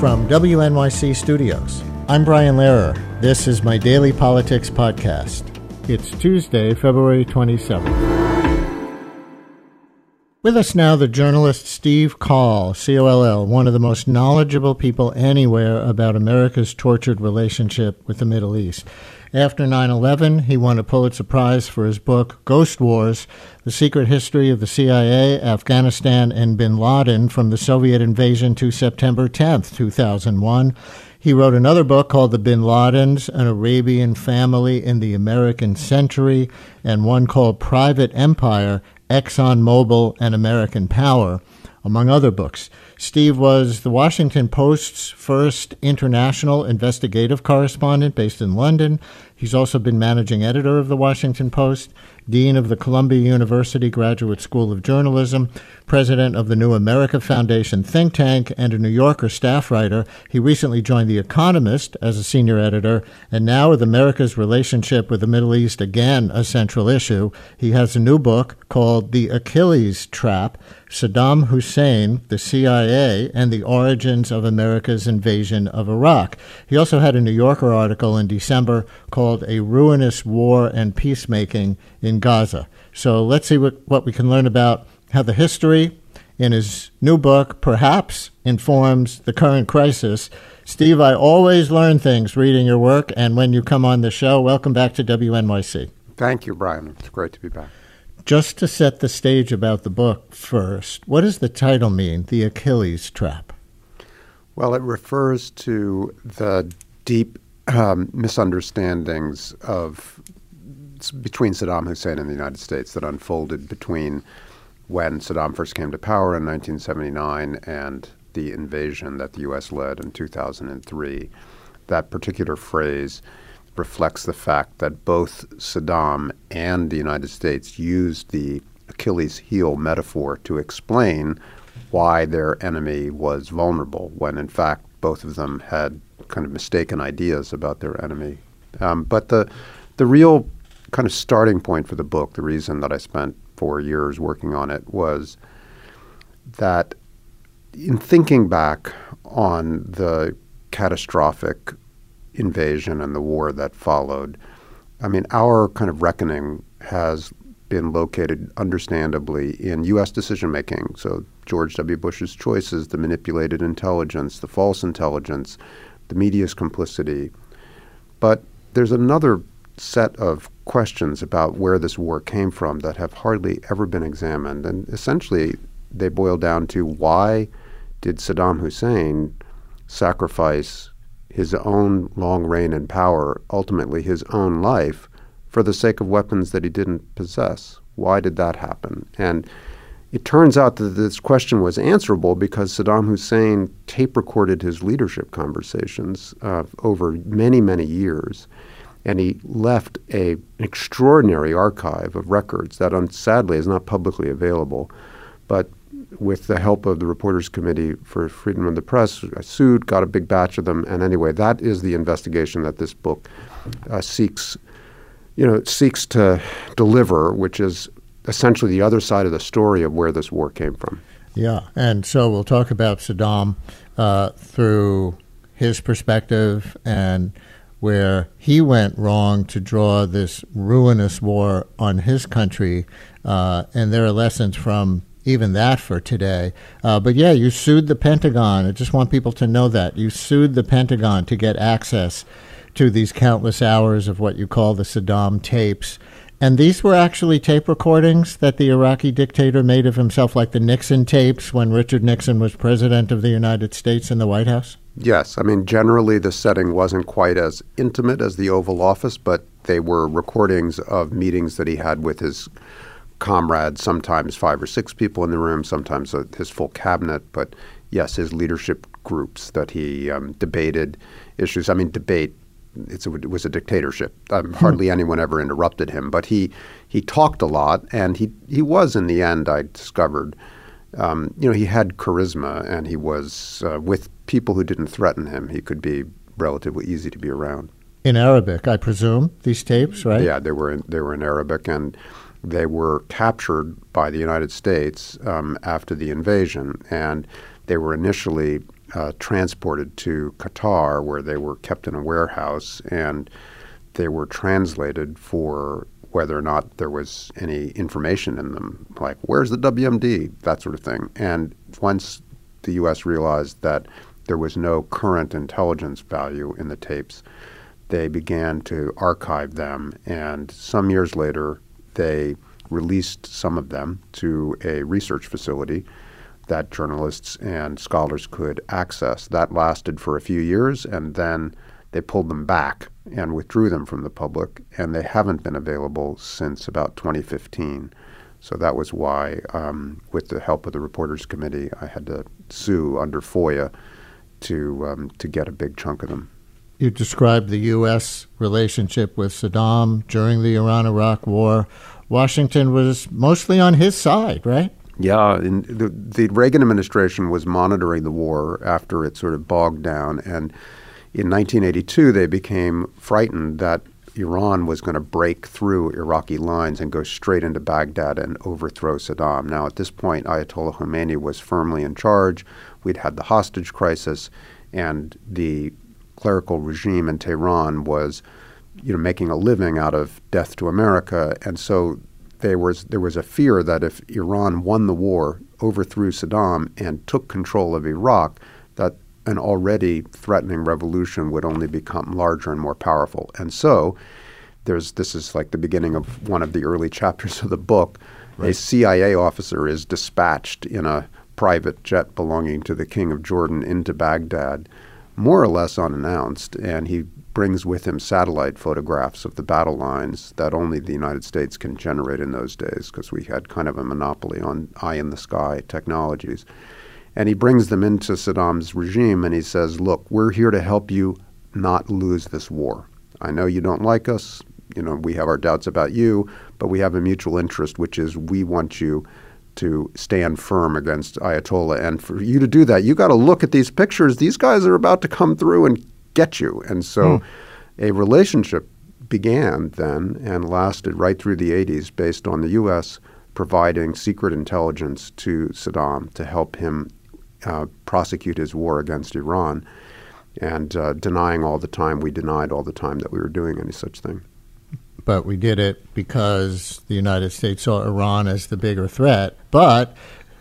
From WNYC Studios, I'm Brian Lehrer. This is my daily politics podcast. It's Tuesday, February 27th. With us now, the journalist Steve Coll, C O L L, one of the most knowledgeable people anywhere about America's tortured relationship with the Middle East. After 9 11, he won a Pulitzer Prize for his book, Ghost Wars The Secret History of the CIA, Afghanistan, and bin Laden from the Soviet Invasion to September 10, 2001. He wrote another book called The Bin Ladens An Arabian Family in the American Century, and one called Private Empire ExxonMobil and American Power, among other books. Steve was the Washington Post's first international investigative correspondent based in London. He's also been managing editor of the Washington Post, dean of the Columbia University Graduate School of Journalism, president of the New America Foundation think tank, and a New Yorker staff writer. He recently joined The Economist as a senior editor, and now with America's relationship with the Middle East again a central issue, he has a new book called The Achilles Trap Saddam Hussein, the CIA, and the origins of America's invasion of Iraq. He also had a New Yorker article in December called A Ruinous War and Peacemaking in Gaza. So let's see what, what we can learn about how the history in his new book perhaps informs the current crisis. Steve, I always learn things reading your work, and when you come on the show, welcome back to WNYC. Thank you, Brian. It's great to be back. Just to set the stage about the book first, what does the title mean, The Achilles Trap? Well, it refers to the deep um, misunderstandings of between Saddam Hussein and the United States that unfolded between when Saddam first came to power in 1979 and the invasion that the U.S. led in 2003. That particular phrase reflects the fact that both Saddam and the United States used the Achilles heel metaphor to explain why their enemy was vulnerable, when in fact both of them had kind of mistaken ideas about their enemy. Um, but the the real kind of starting point for the book, the reason that I spent four years working on it, was that in thinking back on the catastrophic invasion and the war that followed, I mean, our kind of reckoning has been located, understandably, in U.S. decision making. So, George W. Bush's choices, the manipulated intelligence, the false intelligence, the media's complicity. But there's another set of questions about where this war came from that have hardly ever been examined. And essentially, they boil down to why did Saddam Hussein sacrifice his own long reign and power, ultimately his own life, for the sake of weapons that he didn't possess? Why did that happen? And it turns out that this question was answerable because Saddam Hussein tape recorded his leadership conversations uh, over many, many years. And he left a, an extraordinary archive of records that, un- sadly, is not publicly available. But with the help of the Reporters Committee for Freedom of the Press, I sued, got a big batch of them. And anyway, that is the investigation that this book uh, seeks, you know, seeks to deliver, which is essentially the other side of the story of where this war came from. Yeah, and so we'll talk about Saddam uh, through his perspective and where he went wrong to draw this ruinous war on his country, uh, and there are lessons from even that for today. Uh, but yeah, you sued the Pentagon. I just want people to know that you sued the Pentagon to get access to these countless hours of what you call the Saddam tapes. And these were actually tape recordings that the Iraqi dictator made of himself, like the Nixon tapes when Richard Nixon was president of the United States in the White House? Yes. I mean, generally the setting wasn't quite as intimate as the Oval Office, but they were recordings of meetings that he had with his comrades, sometimes five or six people in the room, sometimes uh, his full cabinet, but yes, his leadership groups that he um, debated issues. I mean, debate a, it was a dictatorship. Um, hmm. hardly anyone ever interrupted him, but he he talked a lot, and he he was in the end. I discovered, um, you know, he had charisma, and he was uh, with people who didn't threaten him. He could be relatively easy to be around. In Arabic, I presume these tapes, right? Yeah, they were in, they were in Arabic, and they were captured by the United States um, after the invasion, and they were initially uh, transported to Qatar, where they were kept in a warehouse, and they were translated for whether or not there was any information in them, like where's the WMD, that sort of thing. And once the U.S. realized that there was no current intelligence value in the tapes, they began to archive them. And some years later, they released some of them to a research facility that journalists and scholars could access. That lasted for a few years, and then they pulled them back and withdrew them from the public, and they haven't been available since about 2015. So that was why, um, with the help of the Reporters Committee, I had to sue under FOIA to um, to get a big chunk of them. You described the U.S. relationship with Saddam during the Iran-Iraq War. Washington was mostly on his side, right? Yeah, the, the Reagan administration was monitoring the war after it sort of bogged down, and in 1982, they became frightened that Iran was going to break through Iraqi lines and go straight into Baghdad and overthrow Saddam. Now, at this point, Ayatollah Khomeini was firmly in charge. We'd had the hostage crisis, and the clerical regime in Tehran was, you know, making a living out of death to America. And so there was there was a fear that if Iran won the war, overthrew Saddam, and took control of Iraq, that an already threatening revolution would only become larger and more powerful. And so there's this is like the beginning of one of the early chapters of the book. Right. A CIA officer is dispatched in a private jet belonging to the king of Jordan into Baghdad, more or less unannounced, and he brings with him satellite photographs of the battle lines that only the United States can generate in those days because we had kind of a monopoly on eye in the sky technologies. And he brings them into Saddam's regime and he says, Look, we're here to help you not lose this war. I know you don't like us. You know, we have our doubts about you, but we have a mutual interest, which is we want you to stand firm against Ayatollah. And for you to do that, you got to look at these pictures. These guys are about to come through and get you. And so mm. a relationship began then and lasted right through the 80s based on the U.S. providing secret intelligence to Saddam to help him uh, prosecute his war against Iran and uh, denying all the time, we denied all the time that we were doing any such thing. But we did it because the United States saw Iran as the bigger threat. But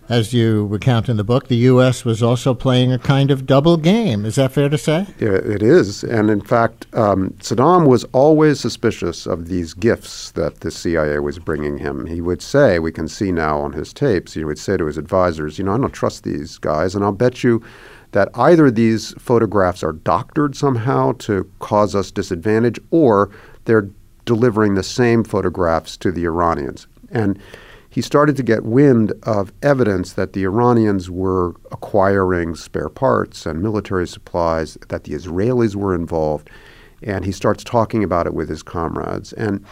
as you recount in the book, the U.S. was also playing a kind of double game. Is that fair to say? Yeah, it is. And in fact, um, Saddam was always suspicious of these gifts that the CIA was bringing him. He would say, we can see now on his tapes, he would say to his advisors, you know, I don't trust these guys, and I'll bet you that either these photographs are doctored somehow to cause us disadvantage or they're delivering the same photographs to the Iranians. And he started to get wind of evidence that the Iranians were acquiring spare parts and military supplies, that the Israelis were involved, and he starts talking about it with his comrades. And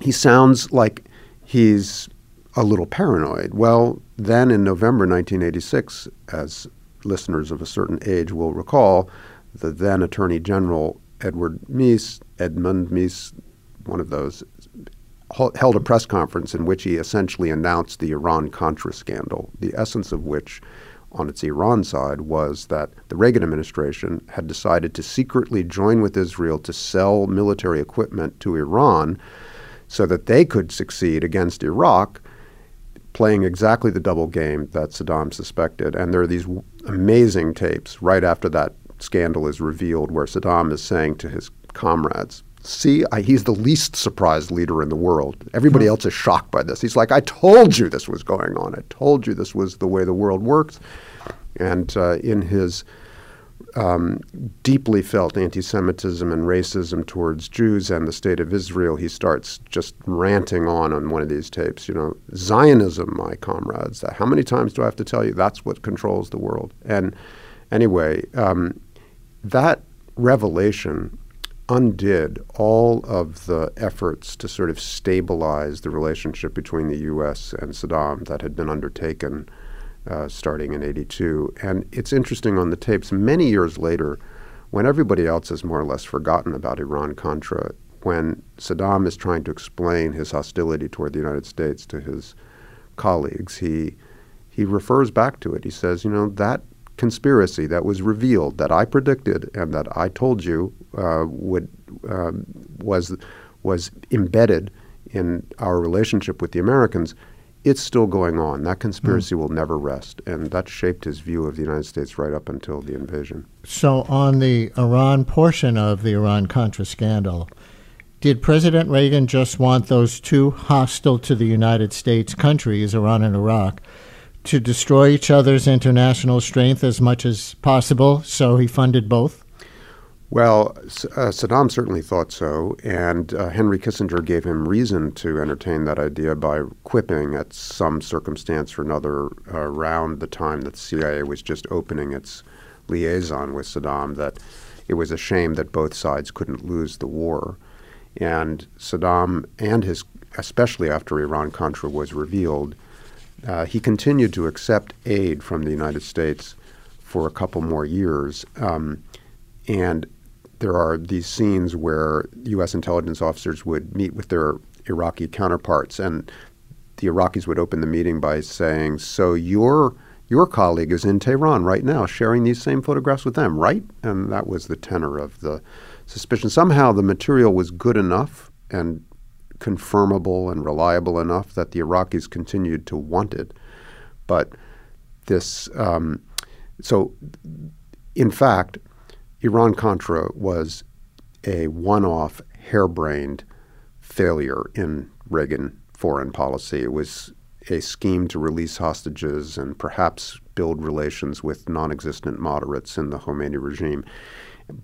he sounds like he's a little paranoid. Well, then in November 1986, as listeners of a certain age will recall, the then Attorney General Edward Meese, Edmund Meese, one of those, held a press conference in which he essentially announced the Iran Contra scandal, the essence of which, on its Iran side, was that the Reagan administration had decided to secretly join with Israel to sell military equipment to Iran so that they could succeed against Iraq, playing exactly the double game that Saddam suspected. And there are these amazing tapes right after that scandal is revealed where Saddam is saying to his comrades, see, I, he's the least surprised leader in the world. Everybody else is shocked by this. He's like, I told you this was going on. I told you this was the way the world works. And uh, in his um, deeply felt anti Semitism and racism towards Jews and the state of Israel, he starts just ranting on on one of these tapes. You know, Zionism, my comrades. How many times do I have to tell you that's what controls the world? And anyway, um, that revelation undid all of the efforts to sort of stabilize the relationship between the U.S. and Saddam that had been undertaken uh, starting in 82. And it's interesting on the tapes, many years later, when everybody else has more or less forgotten about Iran Contra, when Saddam is trying to explain his hostility toward the United States to his colleagues, he, he refers back to it. He says, you know, that conspiracy that was revealed that I predicted and that I told you uh, would um, was was embedded in our relationship with the Americans, it's still going on. That conspiracy mm. will never rest, and that shaped his view of the United States right up until the invasion. So, on the Iran portion of the Iran Contra scandal, did President Reagan just want those two hostile to the United States countries, Iran and Iraq, to destroy each other's international strength as much as possible? So he funded both. Well, uh, Saddam certainly thought so, and uh, Henry Kissinger gave him reason to entertain that idea by quipping at some circumstance or another uh, around the time that the CIA was just opening its liaison with Saddam that it was a shame that both sides couldn't lose the war. And Saddam and his, especially after Iran Contra was revealed, uh, he continued to accept aid from the United States for a couple more years. Um, and there are these scenes where U.S. intelligence officers would meet with their Iraqi counterparts, and the Iraqis would open the meeting by saying, "So your your colleague is in Tehran right now, sharing these same photographs with them, right?" And that was the tenor of the suspicion. Somehow, the material was good enough and confirmable and reliable enough that the Iraqis continued to want it, but this. Um, so, in fact, Iran Contra was a one off, harebrained failure in Reagan foreign policy. It was a scheme to release hostages and perhaps build relations with non existent moderates in the Khomeini regime.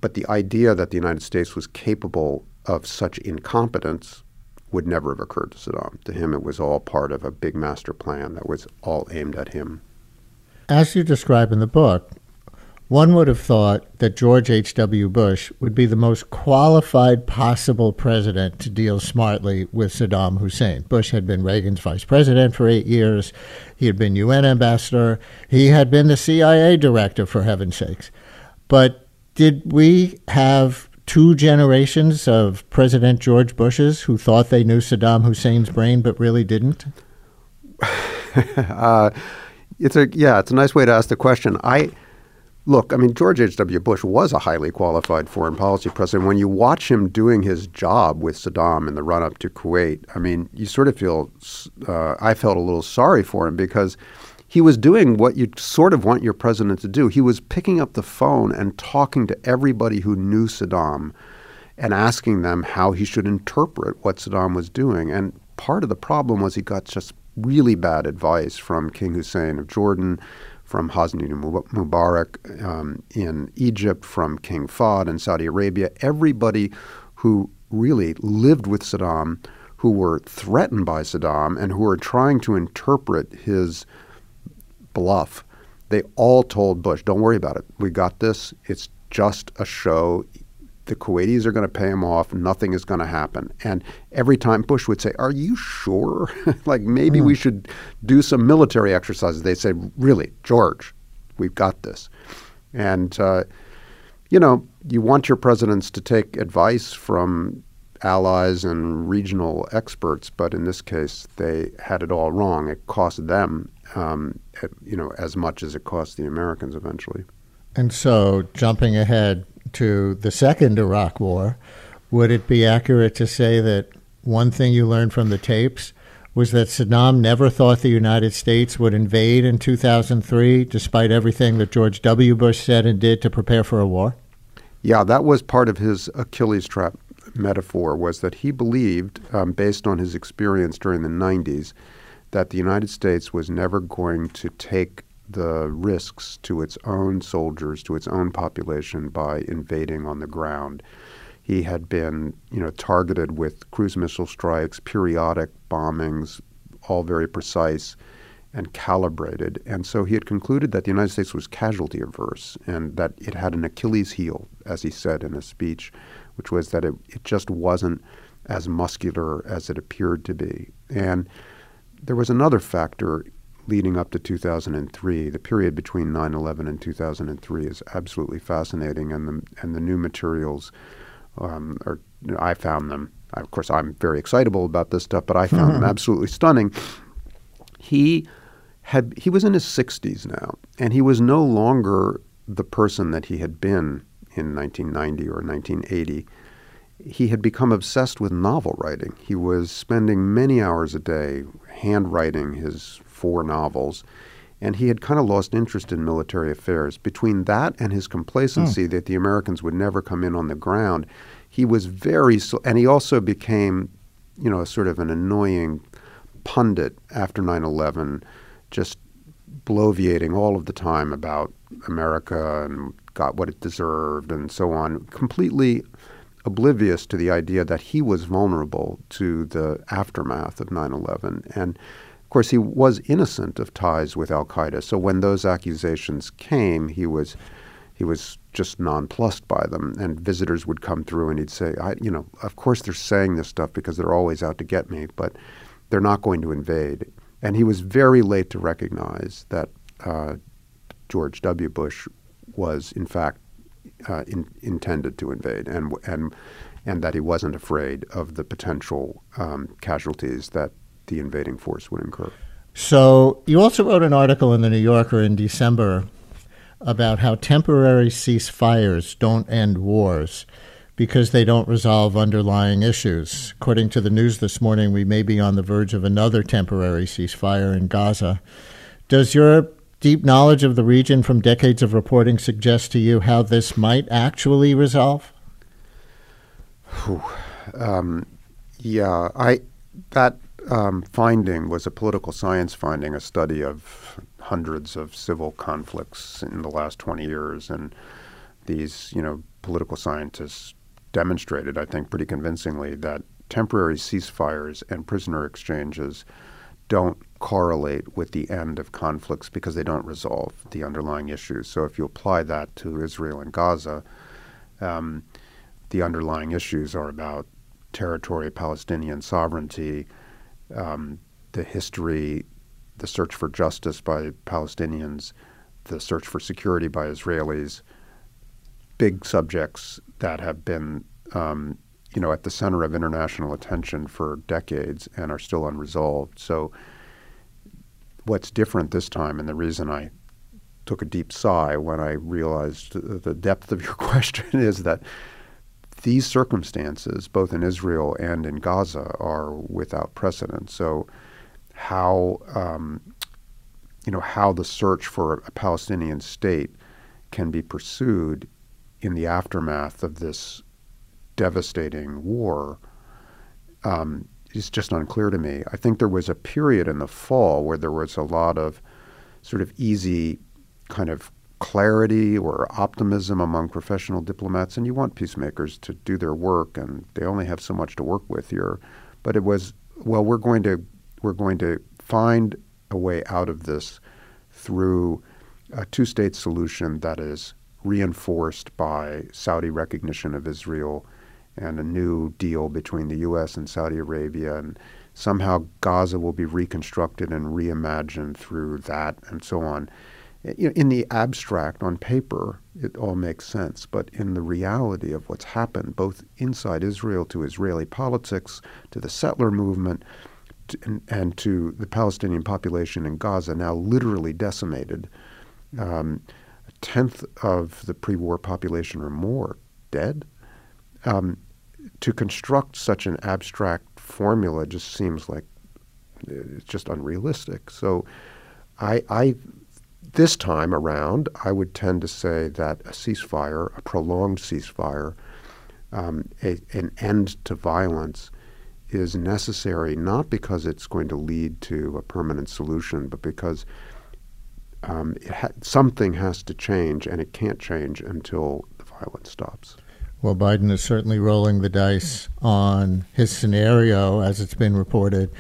But the idea that the United States was capable of such incompetence would never have occurred to Saddam. To him, it was all part of a big master plan that was all aimed at him. As you describe in the book, one would have thought that George H.W. Bush would be the most qualified possible president to deal smartly with Saddam Hussein. Bush had been Reagan's vice president for eight years. He had been UN ambassador. He had been the CIA director, for heaven's sakes. But did we have two generations of President George Bushes who thought they knew Saddam Hussein's brain but really didn't? uh, it's a yeah, it's a nice way to ask the question. I Look, I mean, George H.W. Bush was a highly qualified foreign policy president. When you watch him doing his job with Saddam in the run up to Kuwait, I mean, you sort of feel, uh, I felt a little sorry for him because he was doing what you sort of want your president to do. He was picking up the phone and talking to everybody who knew Saddam and asking them how he should interpret what Saddam was doing. And part of the problem was he got just really bad advice from King Hussein of Jordan, from Hosni Mubarak um, in Egypt, from King Fahd in Saudi Arabia, everybody who really lived with Saddam, who were threatened by Saddam, and who were trying to interpret his bluff, they all told Bush, don't worry about it. We got this. It's just a show the Kuwaitis are going to pay him off. Nothing is going to happen. And every time Bush would say, Are you sure? like maybe mm. we hmm. should do some military exercises. They'd say, Really, George, we've got this. And, uh, you know, you want your presidents to take advice from allies and regional experts, but in this case, they had it all wrong. It cost them, um, you know, as much as it cost the Americans eventually. And so, jumping ahead, to the second Iraq War, would it be accurate to say that one thing you learned from the tapes was that Saddam never thought the United States would invade in 2003, despite everything that George W. Bush said and did to prepare for a war? Yeah, that was part of his Achilles trap metaphor, was that he believed, um, based on his experience during the 90s, that the United States was never going to take the risks to its own soldiers, to its own population by invading on the ground. He had been, you know, targeted with cruise missile strikes, periodic bombings, all very precise and calibrated. And so he had concluded that the United States was casualty averse and that it had an Achilles heel, as he said in a speech, which was that it, it just wasn't as muscular as it appeared to be. And there was another factor leading up to 2003. The period between 9/11 and 2003 is absolutely fascinating, and the and the new materials um, are. You know, I found them. Of course, I'm very excitable about this stuff, but I found them absolutely stunning. He had he was in his 60s now, and he was no longer the person that he had been in 1990 or 1980. He had become obsessed with novel writing. He was spending many hours a day handwriting his four novels, and he had kind of lost interest in military affairs. Between that and his complacency mm. that the Americans would never come in on the ground, he was very, and he also became, you know, sort of an annoying pundit after 9 11 just bloviating all of the time about America and got what it deserved and so on, completely oblivious to the idea that he was vulnerable to the aftermath of 9 11. And of course, he was innocent of ties with Al Qaeda. So when those accusations came, he was he was just nonplussed by them. And visitors would come through and he'd say, I, you know, of course they're saying this stuff because they're always out to get me, but they're not going to invade. And he was very late to recognize that uh, George W. Bush was, in fact, uh, in, intended to invade, and and and that he wasn't afraid of the potential um, casualties that the invading force would incur. So you also wrote an article in the New Yorker in December about how temporary ceasefires don't end wars because they don't resolve underlying issues. According to the news this morning, we may be on the verge of another temporary ceasefire in Gaza. Does your deep knowledge of the region from decades of reporting suggest to you how this might actually resolve? Um, yeah, I that um, finding was a political science finding, a study of hundreds of civil conflicts in the last 20 years, and these, you know, political scientists demonstrated, I think, pretty convincingly that temporary ceasefires and prisoner exchanges don't correlate with the end of conflicts because they don't resolve the underlying issues. So if you apply that to Israel and Gaza, um, the underlying issues are about territory, Palestinian sovereignty, um, the history, the search for justice by Palestinians, the search for security by Israelis, big subjects that have been, um, you know, at the center of international attention for decades and are still unresolved. So, what's different this time, and the reason I took a deep sigh when I realized the depth of your question is that these circumstances, both in Israel and in Gaza, are without precedent. So, how um, you know how the search for a Palestinian state can be pursued in the aftermath of this devastating war um, is just unclear to me. I think there was a period in the fall where there was a lot of sort of easy kind of clarity or optimism among professional diplomats, and you want peacemakers to do their work, and they only have so much to work with here. But it was well, we're going to we're going to find a way out of this through a two-state solution that is reinforced by Saudi recognition of Israel and a new deal between the U.S. and Saudi Arabia, and somehow Gaza will be reconstructed and reimagined through that, and so on. In the abstract, on paper, it all makes sense, but in the reality of what's happened, both inside Israel to Israeli politics, to the settler movement, and, and, to the Palestinian population in Gaza, now literally decimated. Um, tenth of the pre-war population or more dead. Um, to construct such an abstract formula just seems like it's just unrealistic. So, I, I this time around, I would tend to say that a ceasefire, a prolonged ceasefire, um, a, an end to violence, is necessary not because it's going to lead to a permanent solution, but because um, ha- something has to change, and it can't change until the violence stops. Well, Biden is certainly rolling the dice on his scenario, as it's been reported,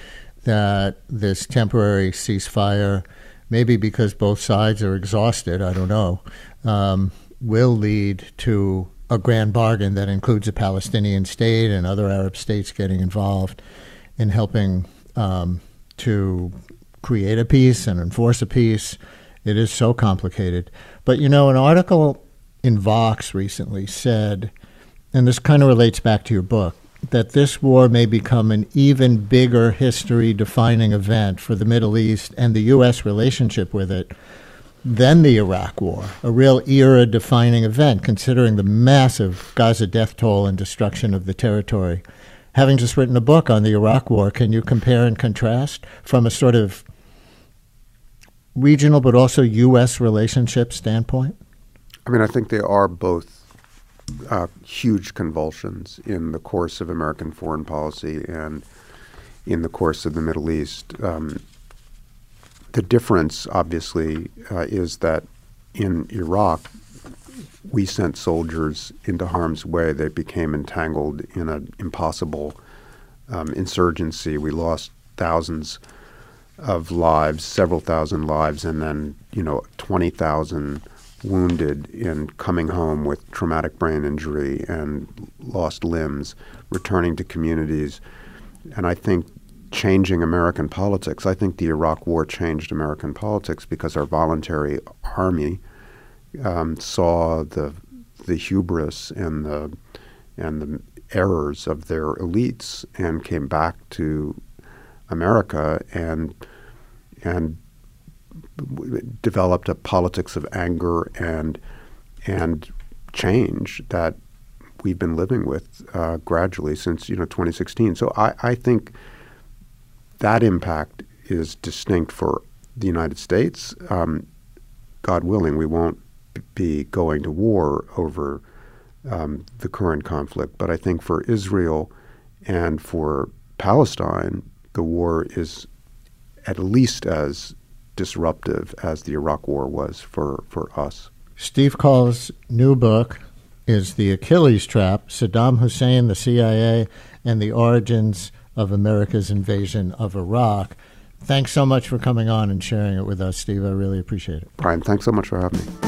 that this temporary ceasefire, maybe because both sides are exhausted, I don't know, um, will lead to a grand bargain that includes a Palestinian state and other Arab states getting involved in helping um, to create a peace and enforce a peace it is so complicated. But you know, an article in Vox recently said, and this kind of relates back to your book, that this war may become an even bigger history defining event for the Middle East and the U.S. relationship with it than the Iraq War, a real era defining event considering the massive Gaza death toll and destruction of the territory. Having just written a book on the Iraq War, can you compare and contrast from a sort of regional but also U.S. relationship standpoint? I mean, I think they are both uh, huge convulsions in the course of American foreign policy and in the course of the Middle East. Um, the difference, obviously, uh, is that in Iraq, we sent soldiers into harm's way. They became entangled in an impossible um, insurgency. We lost thousands of lives, several thousand lives, and then you know twenty thousand wounded in coming home with traumatic brain injury and lost limbs, returning to communities. And I think changing American politics, I think the Iraq War changed American politics because our voluntary army um, saw the the hubris and the and the errors of their elites and came back to America and and developed a politics of anger and and change that we've been living with uh, gradually since you know 2016. So I, I think that impact is distinct for the United States. Um, God willing, we won't be going to war over um, the current conflict. But I think for Israel and for Palestine, the war is at least as disruptive as the Iraq War was for, for us. Steve Coll's new book is The Achilles Trap Saddam Hussein, the CIA, and the Origins of America's Invasion of Iraq. Thanks so much for coming on and sharing it with us, Steve. I really appreciate it. Brian, thanks so much for having me.